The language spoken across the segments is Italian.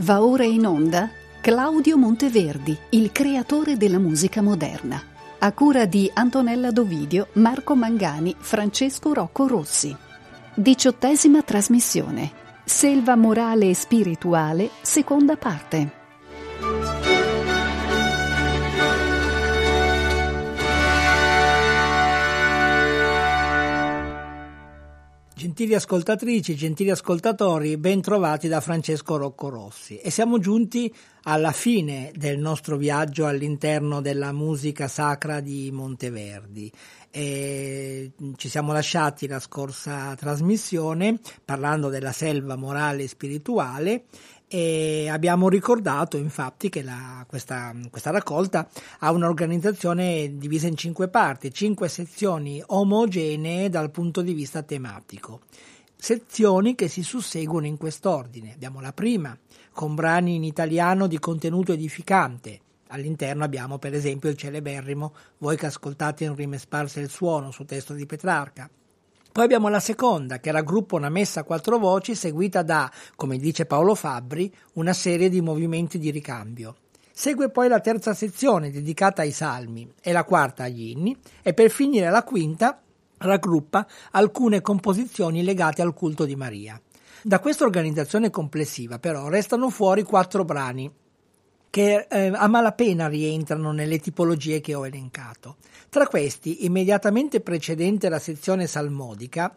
Va ora in onda Claudio Monteverdi, il creatore della musica moderna, a cura di Antonella Dovidio, Marco Mangani, Francesco Rocco Rossi. Diciottesima trasmissione. Selva morale e spirituale, seconda parte. Gentili ascoltatrici, gentili ascoltatori, ben trovati da Francesco Rocco Rossi e siamo giunti alla fine del nostro viaggio all'interno della musica sacra di Monteverdi. E ci siamo lasciati la scorsa trasmissione parlando della selva morale e spirituale e abbiamo ricordato infatti che la, questa, questa, raccolta ha un'organizzazione divisa in cinque parti, cinque sezioni omogenee dal punto di vista tematico. Sezioni che si susseguono in quest'ordine. Abbiamo la prima, con brani in italiano di contenuto edificante. All'interno abbiamo per esempio il celeberrimo Voi che ascoltate in rime sparse il suono su testo di Petrarca. Poi abbiamo la seconda, che raggruppa una messa a quattro voci seguita da, come dice Paolo Fabbri, una serie di movimenti di ricambio. Segue poi la terza sezione dedicata ai salmi e la quarta agli inni e per finire la quinta raggruppa alcune composizioni legate al culto di Maria. Da questa organizzazione complessiva però restano fuori quattro brani che eh, a malapena rientrano nelle tipologie che ho elencato. Tra questi, immediatamente precedente la sezione salmodica,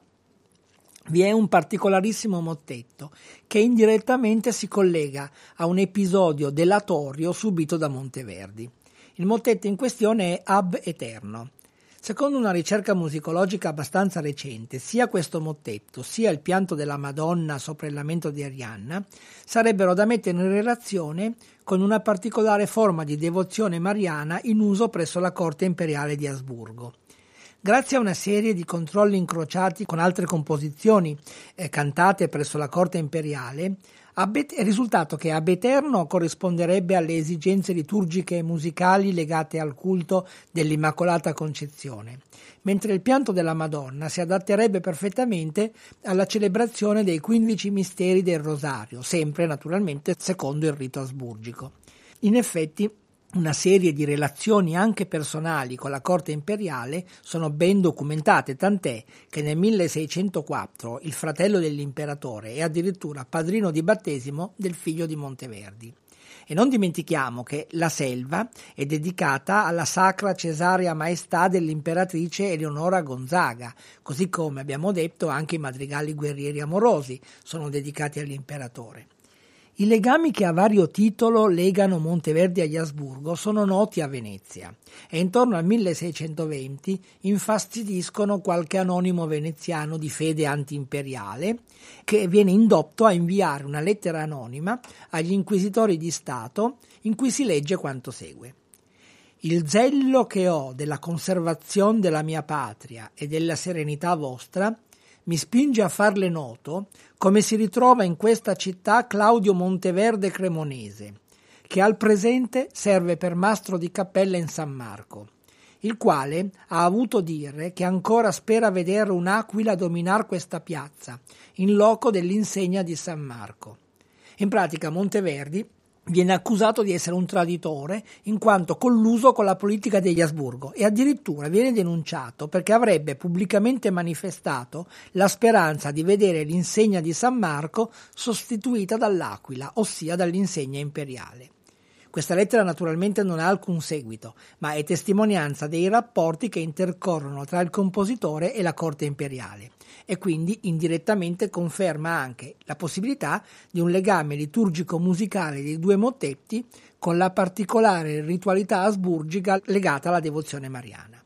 vi è un particolarissimo mottetto che indirettamente si collega a un episodio delatorio subito da Monteverdi. Il mottetto in questione è Ab Eterno Secondo una ricerca musicologica abbastanza recente, sia questo mottetto sia il pianto della Madonna sopra il lamento di Arianna sarebbero da mettere in relazione con una particolare forma di devozione mariana in uso presso la corte imperiale di Asburgo. Grazie a una serie di controlli incrociati con altre composizioni eh, cantate presso la corte imperiale, è risultato che ab eterno corrisponderebbe alle esigenze liturgiche e musicali legate al culto dell'Immacolata Concezione, mentre il pianto della Madonna si adatterebbe perfettamente alla celebrazione dei 15 misteri del Rosario, sempre naturalmente secondo il rito asburgico. In effetti, una serie di relazioni anche personali con la corte imperiale sono ben documentate, tant'è che nel 1604 il fratello dell'imperatore è addirittura padrino di battesimo del figlio di Monteverdi. E non dimentichiamo che la selva è dedicata alla sacra cesarea maestà dell'imperatrice Eleonora Gonzaga, così come abbiamo detto anche i madrigali guerrieri amorosi sono dedicati all'imperatore. I legami che a vario titolo legano Monteverdi agli Asburgo sono noti a Venezia e intorno al 1620 infastidiscono qualche anonimo veneziano di fede antiimperiale che viene indotto a inviare una lettera anonima agli inquisitori di Stato in cui si legge quanto segue. Il zello che ho della conservazione della mia patria e della serenità vostra mi spinge a farle noto come si ritrova in questa città Claudio Monteverde Cremonese, che al presente serve per mastro di cappella in San Marco, il quale ha avuto dire che ancora spera vedere un'aquila dominar questa piazza, in loco dell'insegna di San Marco. In pratica Monteverdi viene accusato di essere un traditore in quanto colluso con la politica degli Asburgo e addirittura viene denunciato perché avrebbe pubblicamente manifestato la speranza di vedere l'insegna di San Marco sostituita dall'aquila, ossia dall'insegna imperiale. Questa lettera naturalmente non ha alcun seguito, ma è testimonianza dei rapporti che intercorrono tra il compositore e la corte imperiale e quindi indirettamente conferma anche la possibilità di un legame liturgico-musicale dei due mottetti con la particolare ritualità asburgica legata alla devozione mariana.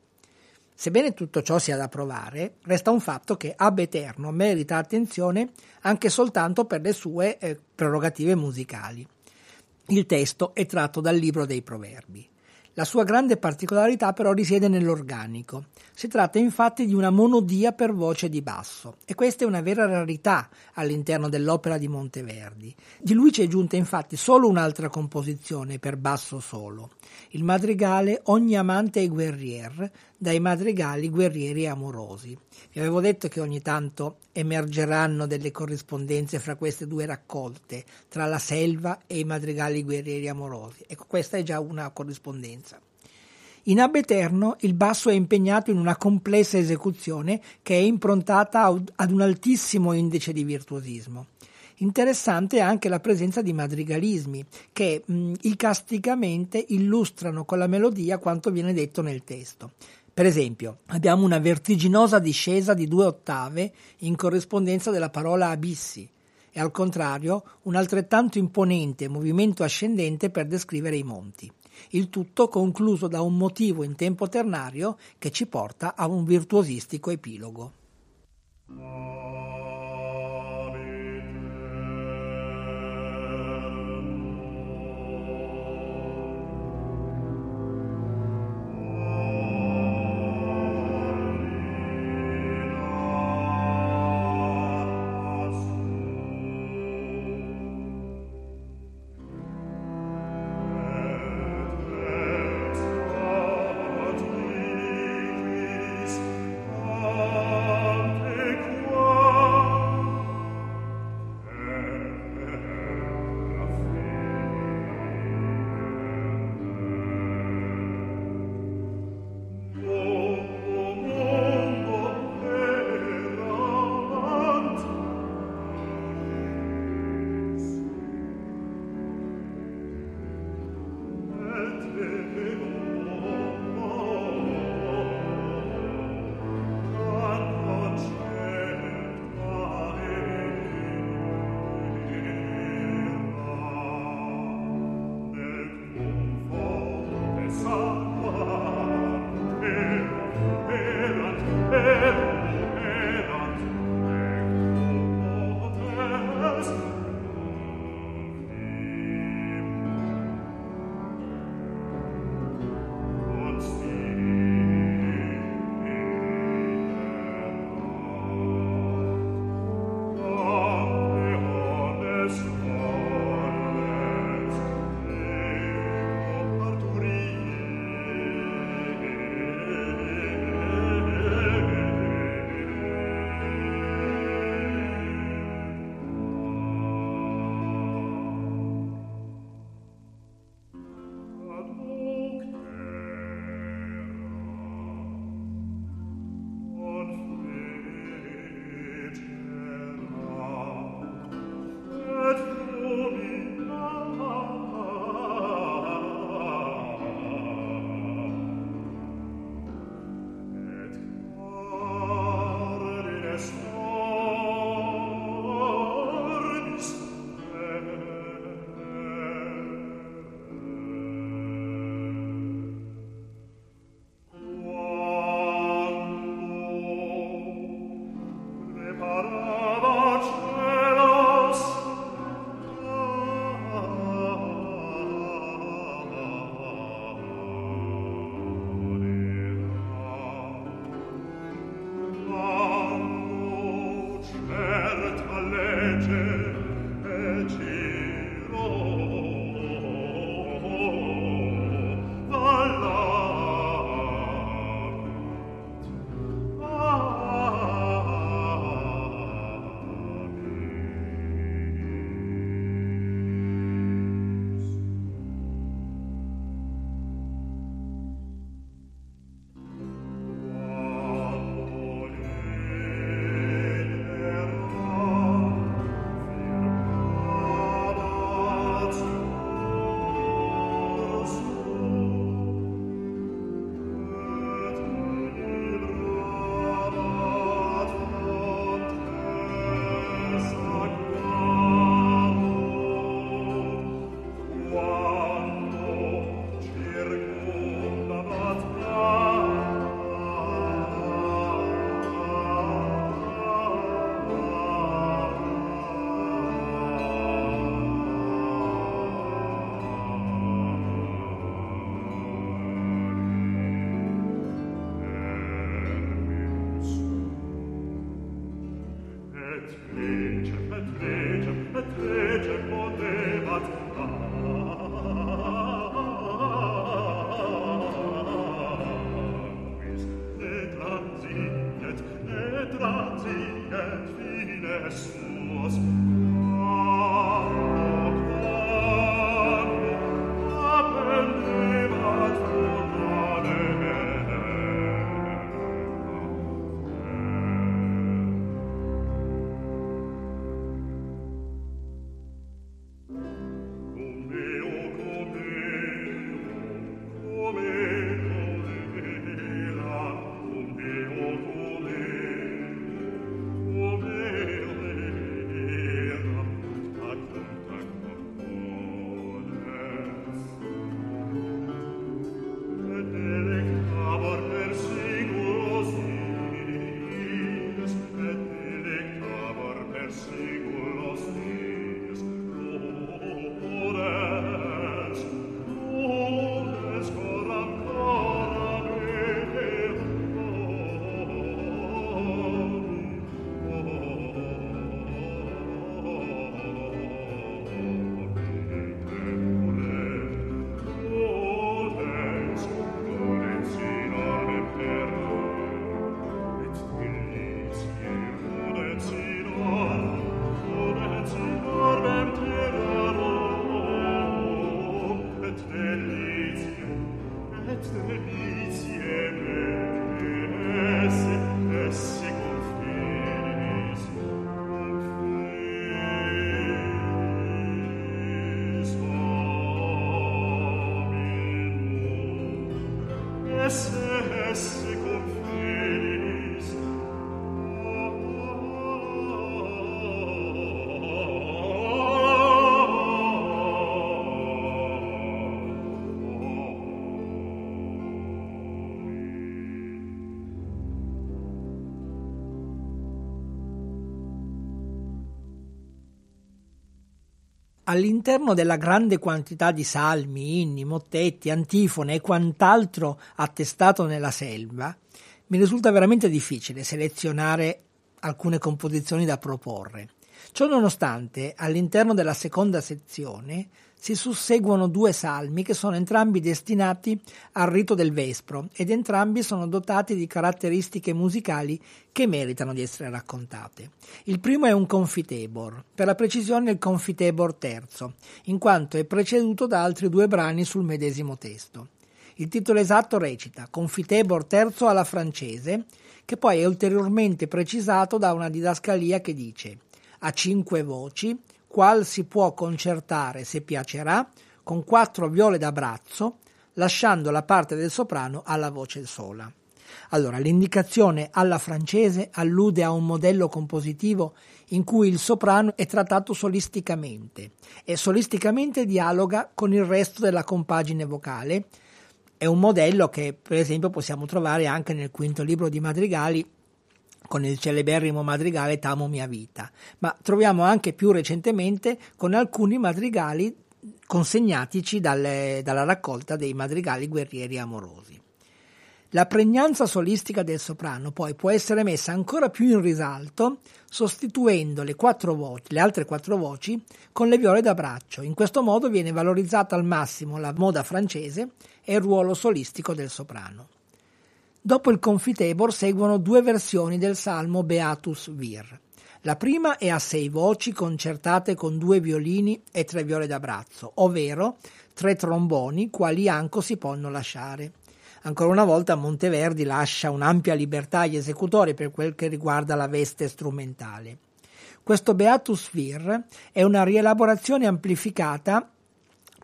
Sebbene tutto ciò sia da provare, resta un fatto che Ab Eterno merita attenzione anche soltanto per le sue eh, prerogative musicali. Il testo è tratto dal libro dei Proverbi. La sua grande particolarità però risiede nell'organico. Si tratta infatti di una monodia per voce di basso e questa è una vera rarità all'interno dell'opera di Monteverdi. Di lui ci è giunta infatti solo un'altra composizione per basso solo, il madrigale Ogni amante e guerrier dai madrigali guerrieri amorosi, Vi avevo detto che ogni tanto emergeranno delle corrispondenze fra queste due raccolte, tra la selva e i madrigali guerrieri amorosi. Ecco, questa è già una corrispondenza. In Ab Eterno il basso è impegnato in una complessa esecuzione che è improntata ad un altissimo indice di virtuosismo. Interessante è anche la presenza di madrigalismi che mh, icasticamente illustrano con la melodia quanto viene detto nel testo. Per esempio, abbiamo una vertiginosa discesa di due ottave in corrispondenza della parola abissi e al contrario un altrettanto imponente movimento ascendente per descrivere i monti. Il tutto concluso da un motivo in tempo ternario che ci porta a un virtuosistico epilogo. All'interno della grande quantità di salmi, inni, mottetti, antifone e quant'altro attestato nella selva, mi risulta veramente difficile selezionare alcune composizioni da proporre. Ciò nonostante, all'interno della seconda sezione si susseguono due salmi che sono entrambi destinati al rito del Vespro ed entrambi sono dotati di caratteristiche musicali che meritano di essere raccontate. Il primo è un confitebor, per la precisione il confitebor terzo, in quanto è preceduto da altri due brani sul medesimo testo. Il titolo esatto recita Confitebor terzo alla francese, che poi è ulteriormente precisato da una didascalia che dice a cinque voci, qual si può concertare, se piacerà, con quattro viole da braccio, lasciando la parte del soprano alla voce sola. Allora, l'indicazione alla francese allude a un modello compositivo in cui il soprano è trattato solisticamente e solisticamente dialoga con il resto della compagine vocale. È un modello che, per esempio, possiamo trovare anche nel quinto libro di Madrigali con il celeberrimo madrigale Tamo mia vita, ma troviamo anche più recentemente con alcuni madrigali consegnatici dalle, dalla raccolta dei madrigali guerrieri amorosi. La pregnanza solistica del soprano poi può essere messa ancora più in risalto sostituendo le, voci, le altre quattro voci con le viole da braccio. In questo modo viene valorizzata al massimo la moda francese e il ruolo solistico del soprano. Dopo il confitebor seguono due versioni del salmo Beatus Vir. La prima è a sei voci concertate con due violini e tre viole da braccio, ovvero tre tromboni quali anco si possono lasciare. Ancora una volta Monteverdi lascia un'ampia libertà agli esecutori per quel che riguarda la veste strumentale. Questo Beatus Vir è una rielaborazione amplificata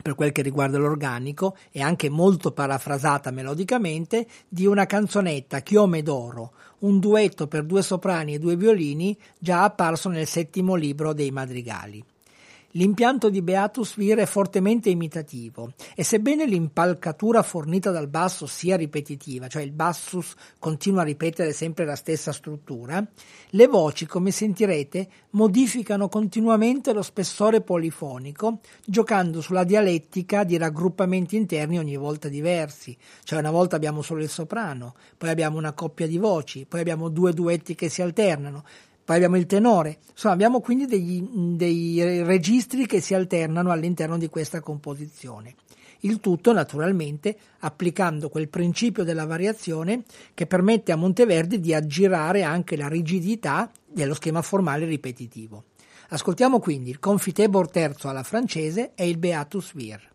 per quel che riguarda l'organico e anche molto parafrasata melodicamente, di una canzonetta Chiome d'oro, un duetto per due soprani e due violini già apparso nel settimo libro dei madrigali. L'impianto di Beatus Vir è fortemente imitativo e sebbene l'impalcatura fornita dal basso sia ripetitiva, cioè il bassus continua a ripetere sempre la stessa struttura, le voci, come sentirete, modificano continuamente lo spessore polifonico, giocando sulla dialettica di raggruppamenti interni ogni volta diversi. Cioè una volta abbiamo solo il soprano, poi abbiamo una coppia di voci, poi abbiamo due duetti che si alternano, poi abbiamo il tenore, insomma abbiamo quindi degli, dei registri che si alternano all'interno di questa composizione. Il tutto naturalmente applicando quel principio della variazione che permette a Monteverdi di aggirare anche la rigidità dello schema formale ripetitivo. Ascoltiamo quindi il Confitebor terzo alla francese e il Beatus Vir.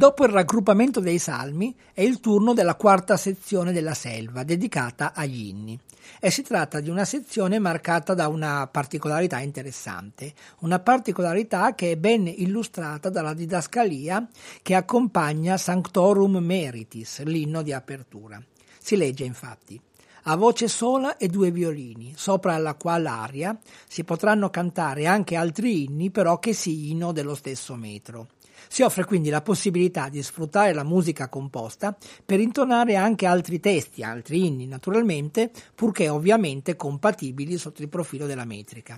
Dopo il raggruppamento dei salmi è il turno della quarta sezione della selva, dedicata agli inni. E si tratta di una sezione marcata da una particolarità interessante, una particolarità che è ben illustrata dalla didascalia che accompagna Sanctorum Meritis, l'inno di apertura. Si legge infatti a voce sola e due violini, sopra la quale aria si potranno cantare anche altri inni però che siano dello stesso metro. Si offre quindi la possibilità di sfruttare la musica composta per intonare anche altri testi, altri inni naturalmente, purché ovviamente compatibili sotto il profilo della metrica.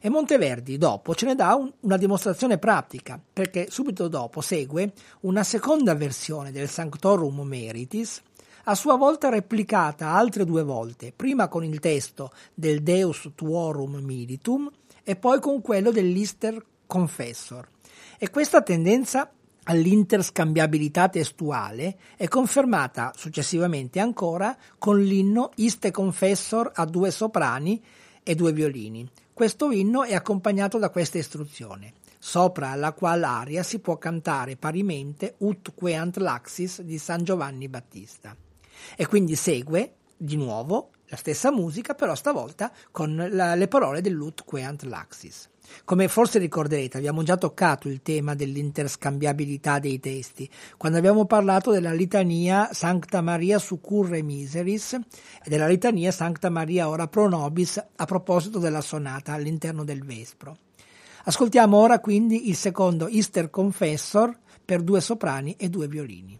E Monteverdi dopo ce ne dà un, una dimostrazione pratica, perché subito dopo segue una seconda versione del Sanctorum Meritis, a sua volta replicata altre due volte, prima con il testo del Deus Tuorum Militum e poi con quello dell'Ister Confessor. E questa tendenza all'interscambiabilità testuale è confermata successivamente ancora con l'inno Iste Confessor a due soprani e due violini. Questo inno è accompagnato da questa istruzione. Sopra la qual aria si può cantare parimente Ut Queant Laxis di San Giovanni Battista. E quindi segue di nuovo la stessa musica, però stavolta con la, le parole dell'Ut Queant Laxis. Come forse ricorderete, abbiamo già toccato il tema dell'interscambiabilità dei testi, quando abbiamo parlato della litania Sancta Maria Succurre Miseris e della litania Sancta Maria Ora Pro Nobis a proposito della sonata all'interno del Vespro. Ascoltiamo ora quindi il secondo Easter Confessor per due soprani e due violini.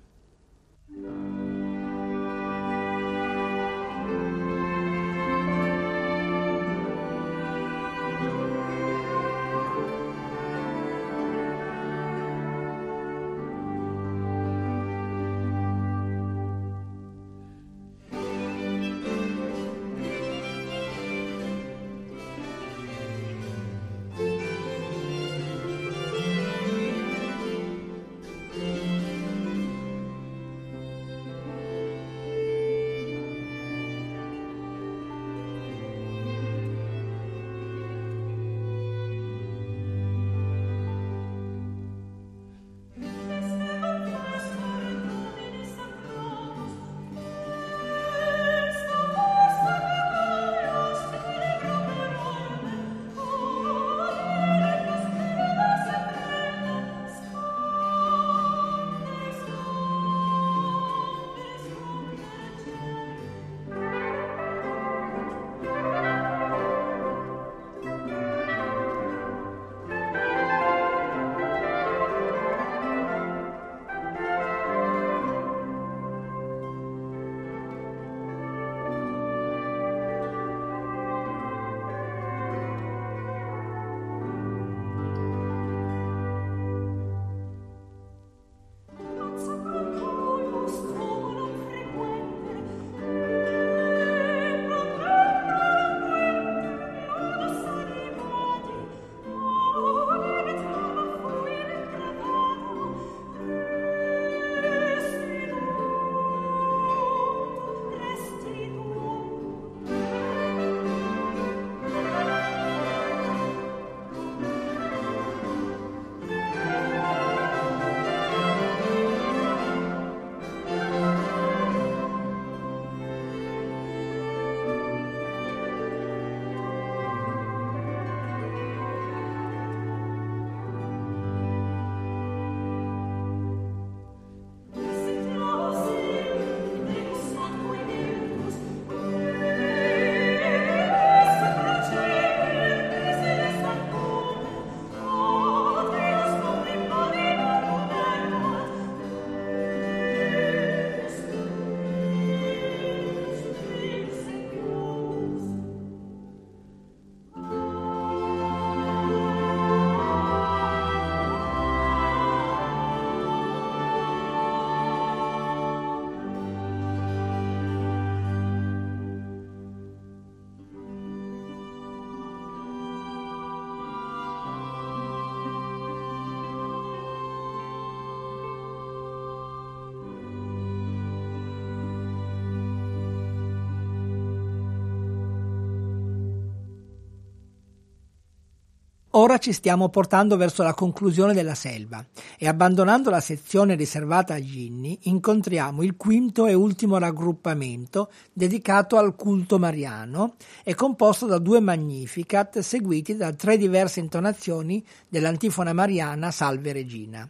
Ora ci stiamo portando verso la conclusione della selva e abbandonando la sezione riservata agli inni incontriamo il quinto e ultimo raggruppamento dedicato al culto mariano e composto da due Magnificat seguiti da tre diverse intonazioni dell'antifona mariana Salve Regina.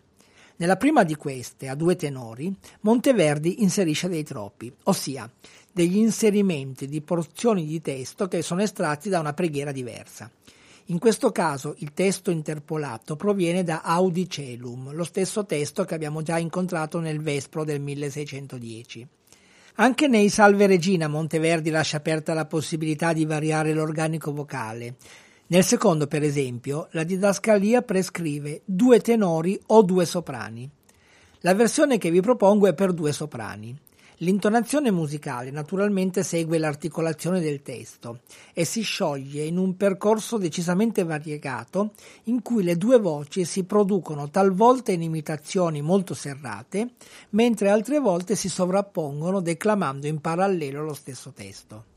Nella prima di queste, a due tenori, Monteverdi inserisce dei troppi, ossia degli inserimenti di porzioni di testo che sono estratti da una preghiera diversa. In questo caso il testo interpolato proviene da Audi Celum, lo stesso testo che abbiamo già incontrato nel Vespro del 1610. Anche nei Salve Regina Monteverdi lascia aperta la possibilità di variare l'organico vocale. Nel secondo, per esempio, la didascalia prescrive due tenori o due soprani. La versione che vi propongo è per due soprani. L'intonazione musicale naturalmente segue l'articolazione del testo e si scioglie in un percorso decisamente variegato in cui le due voci si producono talvolta in imitazioni molto serrate, mentre altre volte si sovrappongono declamando in parallelo lo stesso testo.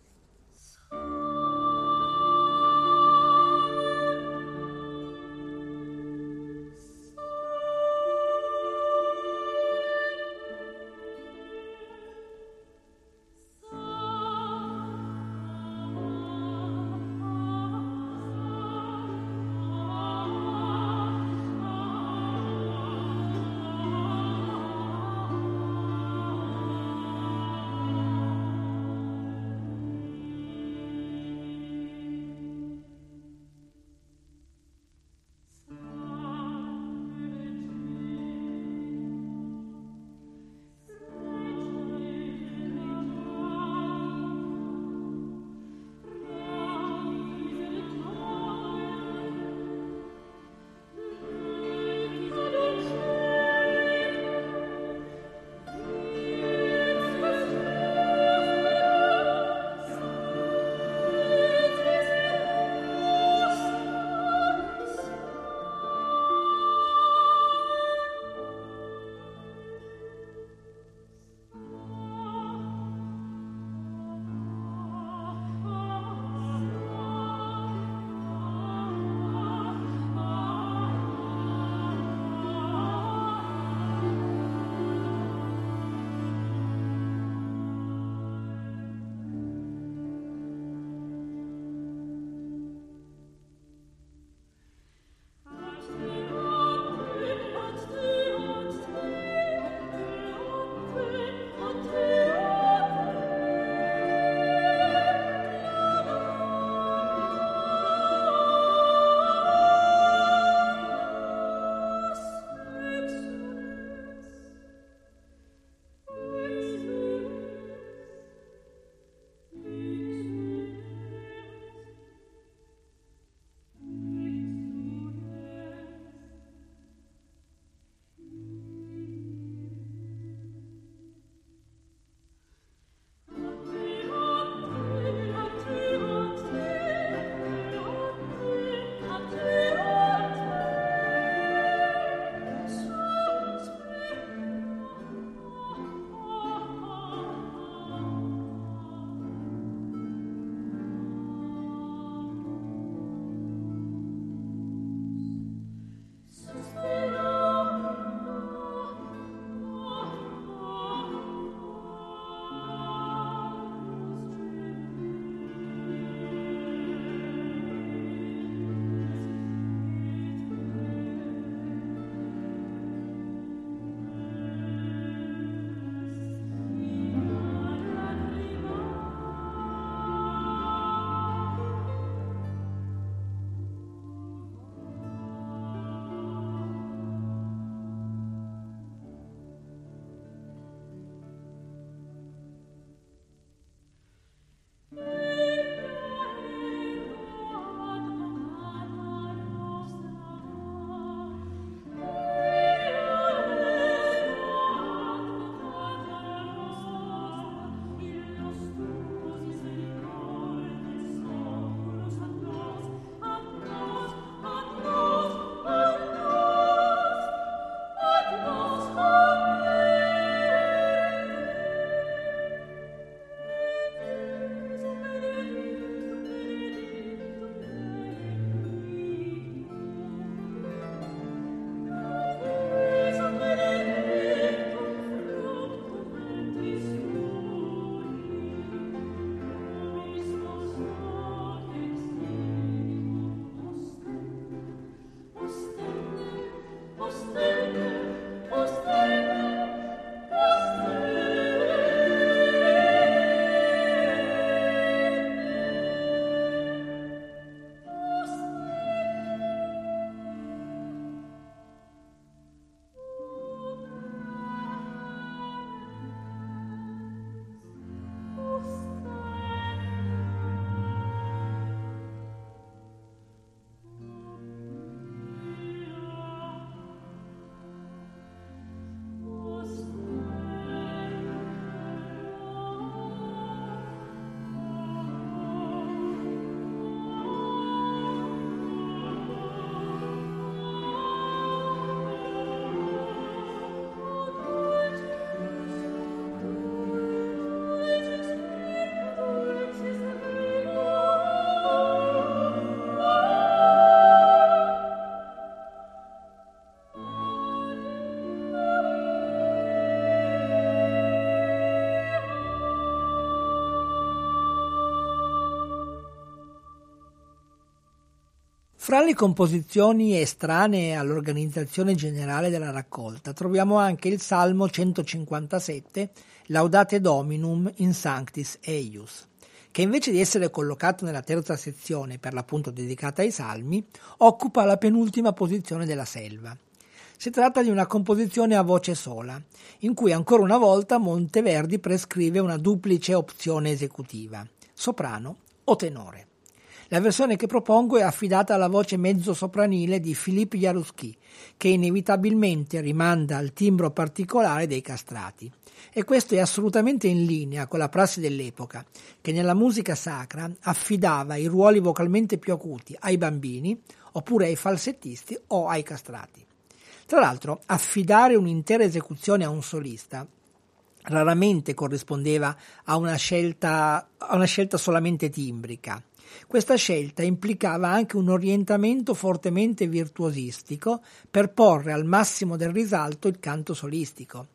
Fra le composizioni estranee all'organizzazione generale della raccolta troviamo anche il Salmo 157, Laudate Dominum in Sanctis Eius, che invece di essere collocato nella terza sezione, per l'appunto dedicata ai salmi, occupa la penultima posizione della selva. Si tratta di una composizione a voce sola, in cui ancora una volta Monteverdi prescrive una duplice opzione esecutiva, soprano o tenore. La versione che propongo è affidata alla voce mezzo-sopranile di Philippe Jaruski, che inevitabilmente rimanda al timbro particolare dei castrati. E questo è assolutamente in linea con la prassi dell'epoca, che nella musica sacra affidava i ruoli vocalmente più acuti ai bambini, oppure ai falsettisti o ai castrati. Tra l'altro, affidare un'intera esecuzione a un solista raramente corrispondeva a una scelta, a una scelta solamente timbrica. Questa scelta implicava anche un orientamento fortemente virtuosistico per porre al massimo del risalto il canto solistico.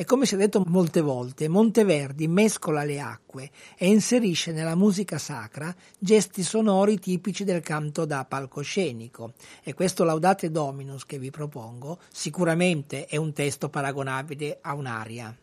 E come si è detto molte volte, Monteverdi mescola le acque e inserisce nella musica sacra gesti sonori tipici del canto da palcoscenico. E questo Laudate Dominus che vi propongo sicuramente è un testo paragonabile a un'aria.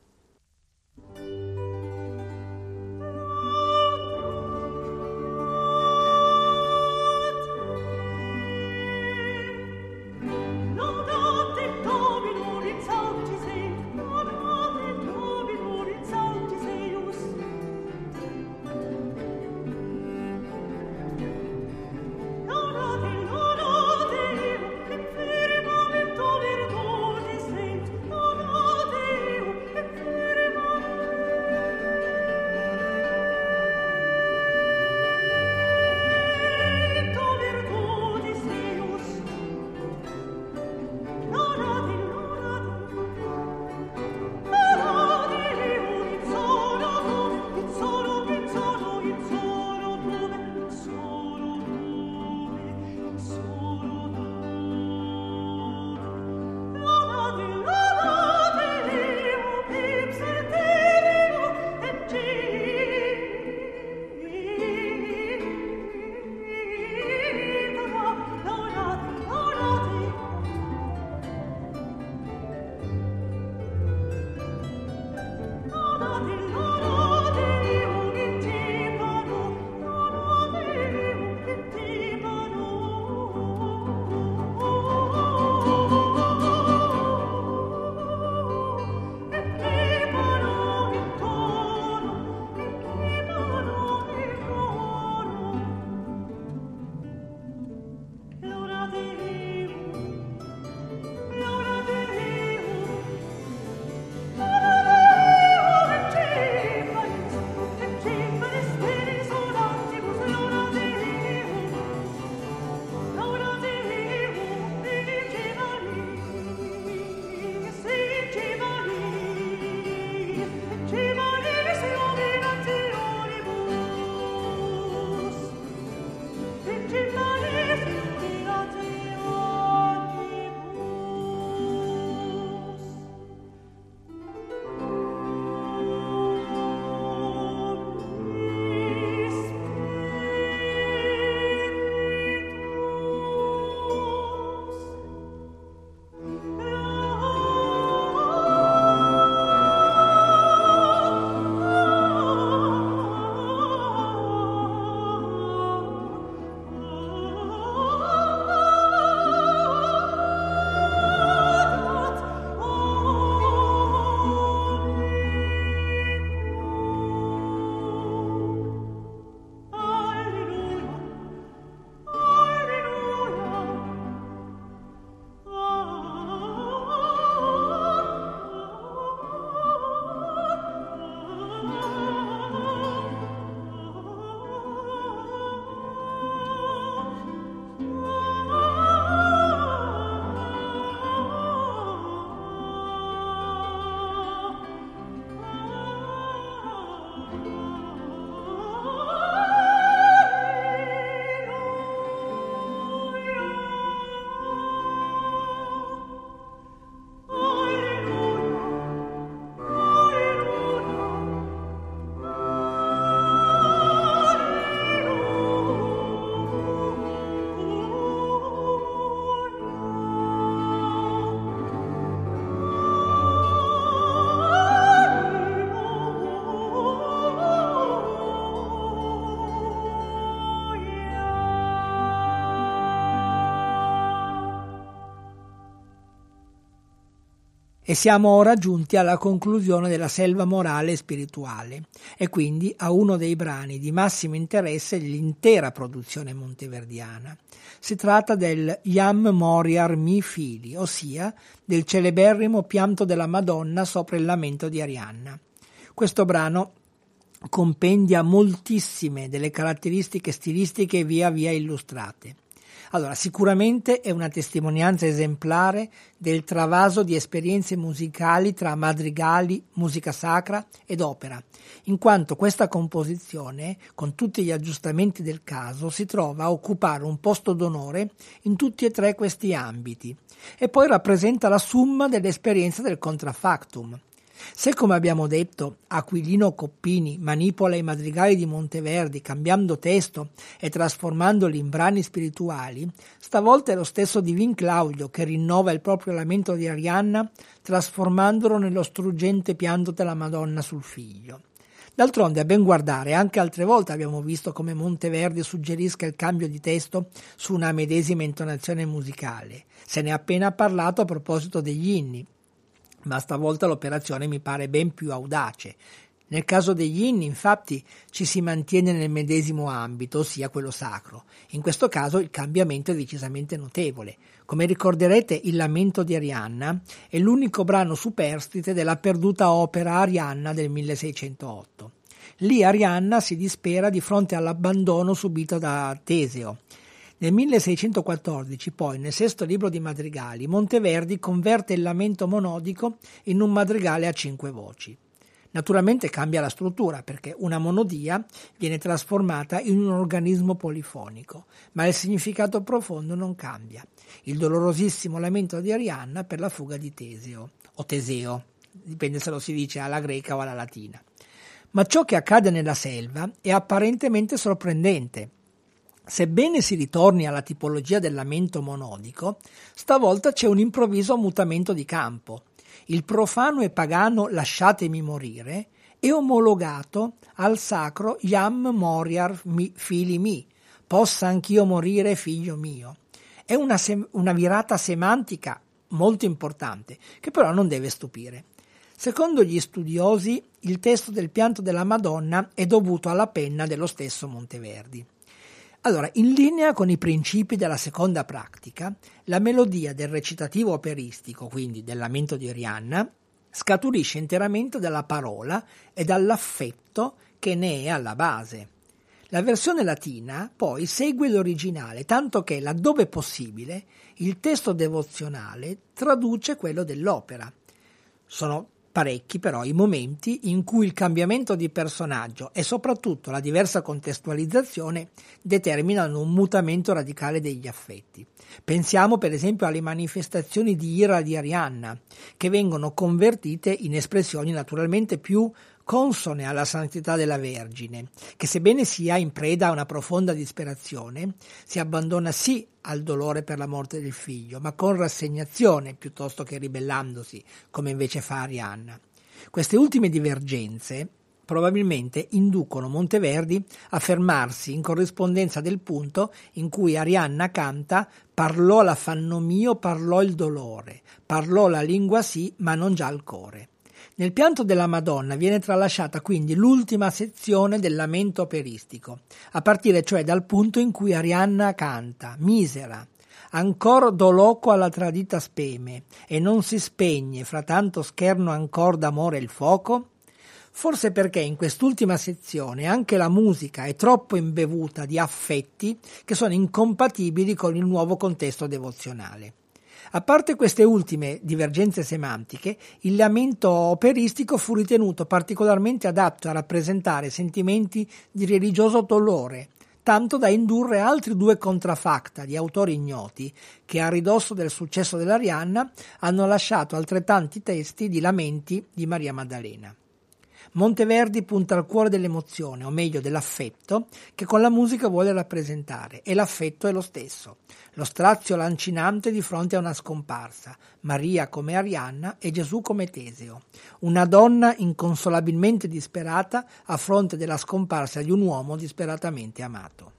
Siamo ora giunti alla conclusione della selva morale e spirituale e quindi a uno dei brani di massimo interesse dell'intera produzione monteverdiana. Si tratta del Iam Moriar Mi Fili, ossia del celeberrimo pianto della Madonna sopra il lamento di Arianna. Questo brano compendia moltissime delle caratteristiche stilistiche via via illustrate. Allora, sicuramente è una testimonianza esemplare del travaso di esperienze musicali tra madrigali, musica sacra ed opera, in quanto questa composizione, con tutti gli aggiustamenti del caso, si trova a occupare un posto d'onore in tutti e tre questi ambiti e poi rappresenta la summa dell'esperienza del contrafactum, se, come abbiamo detto, Aquilino Coppini manipola i madrigali di Monteverdi cambiando testo e trasformandoli in brani spirituali, stavolta è lo stesso Divin Claudio che rinnova il proprio lamento di Arianna trasformandolo nello struggente pianto della Madonna sul figlio. D'altronde, a ben guardare, anche altre volte abbiamo visto come Monteverdi suggerisca il cambio di testo su una medesima intonazione musicale. Se ne è appena parlato a proposito degli inni, ma stavolta l'operazione mi pare ben più audace. Nel caso degli inni, infatti, ci si mantiene nel medesimo ambito, ossia quello sacro. In questo caso il cambiamento è decisamente notevole. Come ricorderete, il Lamento di Arianna è l'unico brano superstite della perduta opera Arianna del 1608. Lì Arianna si dispera di fronte all'abbandono subito da Teseo nel 1614, poi, nel sesto libro di madrigali, Monteverdi converte il lamento monodico in un madrigale a cinque voci. Naturalmente cambia la struttura perché una monodia viene trasformata in un organismo polifonico, ma il significato profondo non cambia. Il dolorosissimo lamento di Arianna per la fuga di Teseo, o Teseo, dipende se lo si dice alla greca o alla latina. Ma ciò che accade nella selva è apparentemente sorprendente, Sebbene si ritorni alla tipologia del lamento monodico, stavolta c'è un improvviso mutamento di campo. Il profano e pagano lasciatemi morire è omologato al sacro Iam moriar mi, fili mi, possa anch'io morire figlio mio. È una, sem- una virata semantica molto importante, che però non deve stupire. Secondo gli studiosi, il testo del pianto della Madonna è dovuto alla penna dello stesso Monteverdi. Allora, in linea con i principi della seconda pratica, la melodia del recitativo operistico, quindi del lamento di Rihanna, scaturisce interamente dalla parola e dall'affetto che ne è alla base. La versione latina poi segue l'originale, tanto che, laddove possibile, il testo devozionale traduce quello dell'opera. Sono parecchi però i momenti in cui il cambiamento di personaggio e soprattutto la diversa contestualizzazione determinano un mutamento radicale degli affetti. Pensiamo per esempio alle manifestazioni di ira di Arianna, che vengono convertite in espressioni naturalmente più consone alla santità della Vergine, che sebbene sia in preda a una profonda disperazione, si abbandona sì al dolore per la morte del figlio, ma con rassegnazione piuttosto che ribellandosi, come invece fa Arianna. Queste ultime divergenze probabilmente inducono Monteverdi a fermarsi in corrispondenza del punto in cui Arianna canta parlò l'affanno mio, parlò il dolore, parlò la lingua sì, ma non già il core. Nel pianto della Madonna viene tralasciata quindi l'ultima sezione del lamento operistico, a partire cioè dal punto in cui Arianna canta, misera, ancor doloco alla tradita speme, e non si spegne, fra tanto scherno ancor d'amore il fuoco? Forse perché in quest'ultima sezione anche la musica è troppo imbevuta di affetti che sono incompatibili con il nuovo contesto devozionale. A parte queste ultime divergenze semantiche, il lamento operistico fu ritenuto particolarmente adatto a rappresentare sentimenti di religioso dolore, tanto da indurre altri due contrafacta di autori ignoti che a ridosso del successo dell'Arianna hanno lasciato altrettanti testi di lamenti di Maria Maddalena. Monteverdi punta al cuore dell'emozione, o meglio dell'affetto, che con la musica vuole rappresentare, e l'affetto è lo stesso. Lo strazio lancinante di fronte a una scomparsa, Maria come Arianna e Gesù come Teseo. Una donna inconsolabilmente disperata a fronte della scomparsa di un uomo disperatamente amato.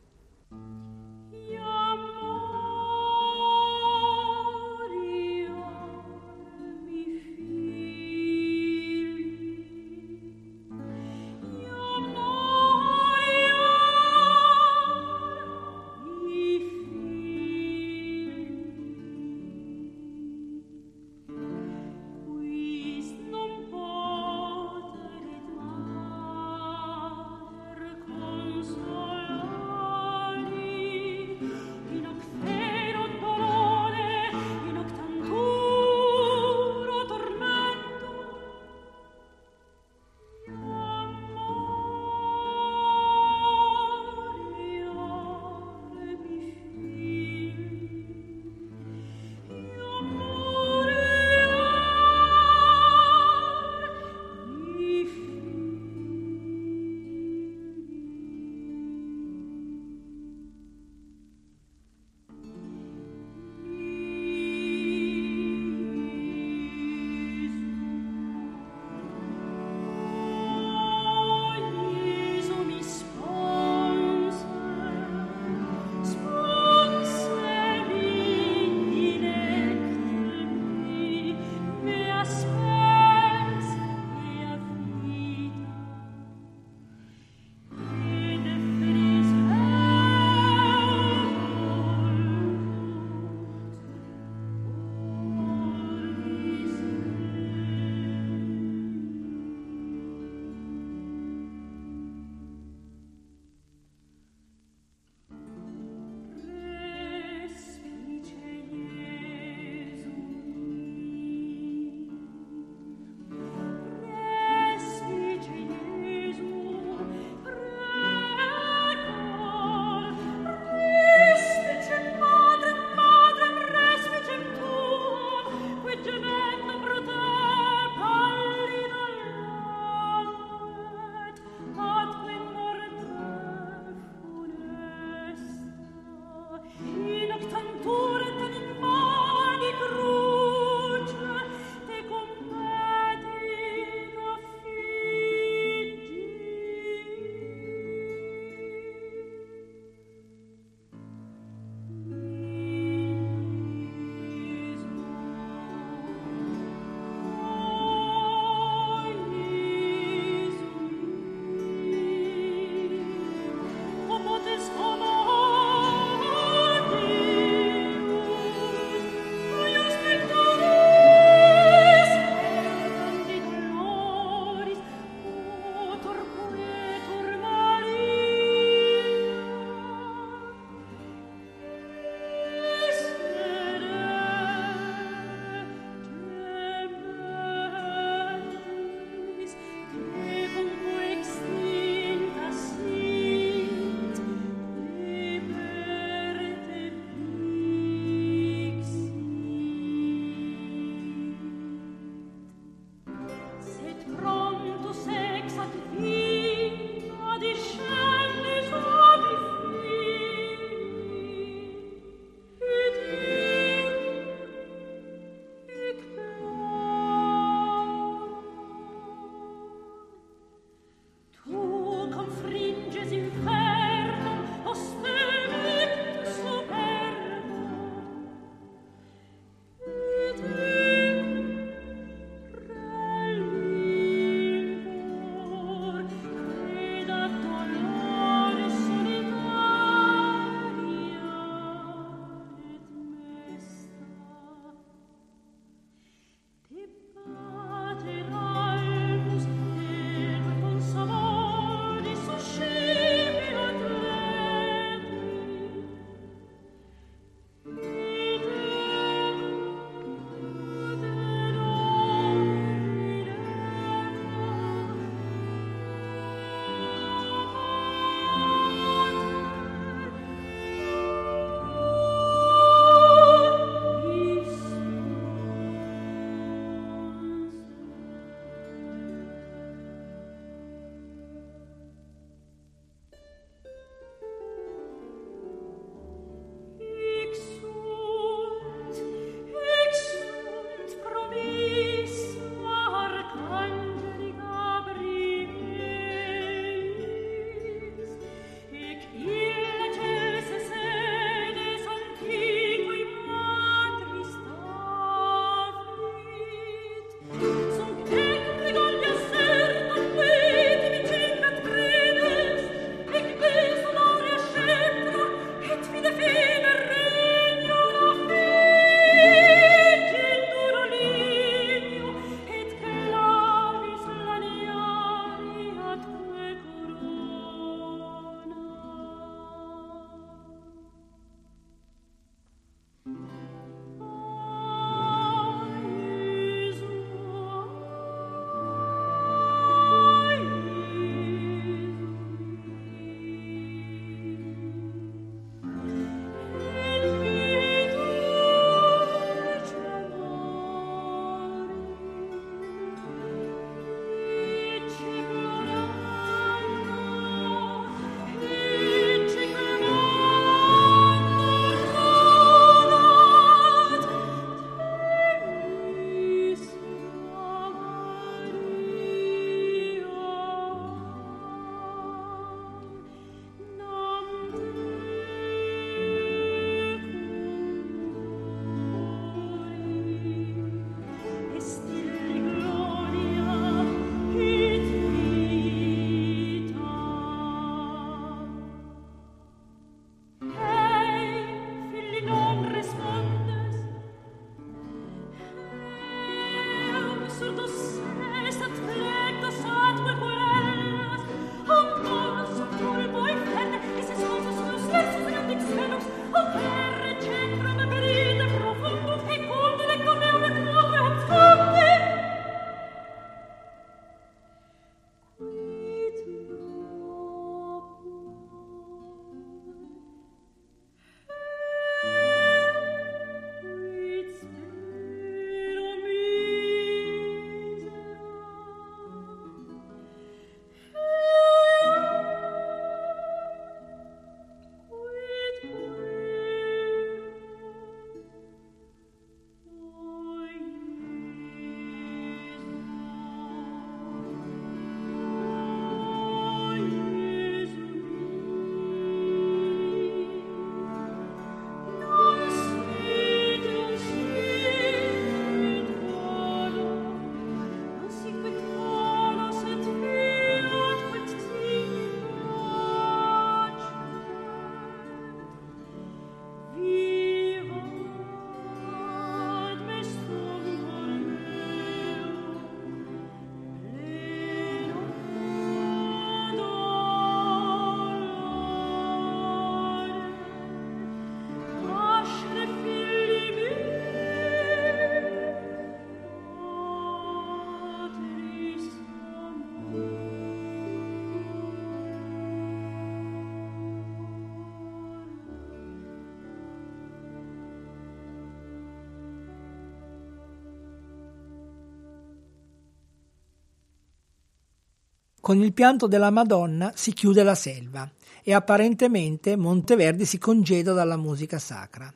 Con il pianto della Madonna si chiude la selva e apparentemente Monteverdi si congeda dalla musica sacra.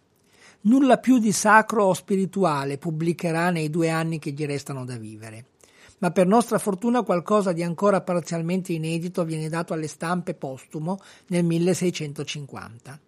Nulla più di sacro o spirituale pubblicherà nei due anni che gli restano da vivere. Ma per nostra fortuna qualcosa di ancora parzialmente inedito viene dato alle stampe postumo nel 1650.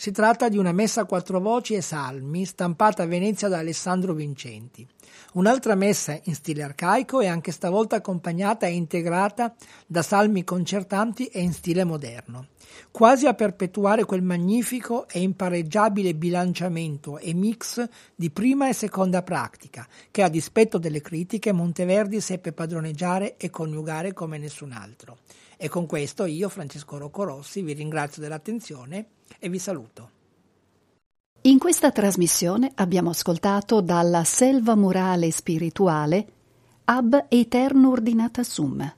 Si tratta di una messa a quattro voci e salmi stampata a Venezia da Alessandro Vincenti. Un'altra messa in stile arcaico è anche stavolta accompagnata e integrata da salmi concertanti e in stile moderno, quasi a perpetuare quel magnifico e impareggiabile bilanciamento e mix di prima e seconda pratica che a dispetto delle critiche Monteverdi seppe padroneggiare e coniugare come nessun altro. E con questo io, Francesco Roccorossi, vi ringrazio dell'attenzione e vi saluto. In questa trasmissione abbiamo ascoltato dalla Selva morale spirituale Ab Eterno Ordinata Sum,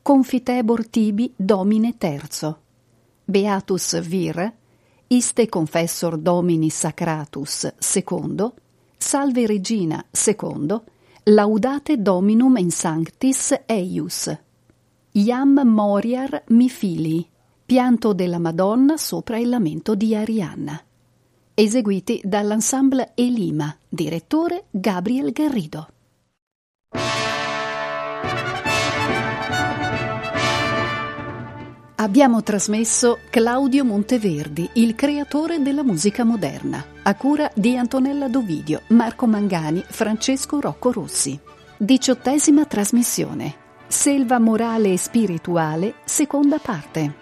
Confitebor Tibi Domine Terzo, Beatus Vir, Iste Confessor Domini Sacratus Secondo, Salve Regina Secondo, Laudate Dominum in Sanctis Eius, Iam Moriar Mi Fili, Pianto della Madonna sopra il lamento di Arianna. Eseguiti dall'ensemble Elima, direttore Gabriel Garrido. Abbiamo trasmesso Claudio Monteverdi, il creatore della musica moderna, a cura di Antonella Dovidio, Marco Mangani, Francesco Rocco Rossi. Diciottesima trasmissione. Selva morale e spirituale, seconda parte.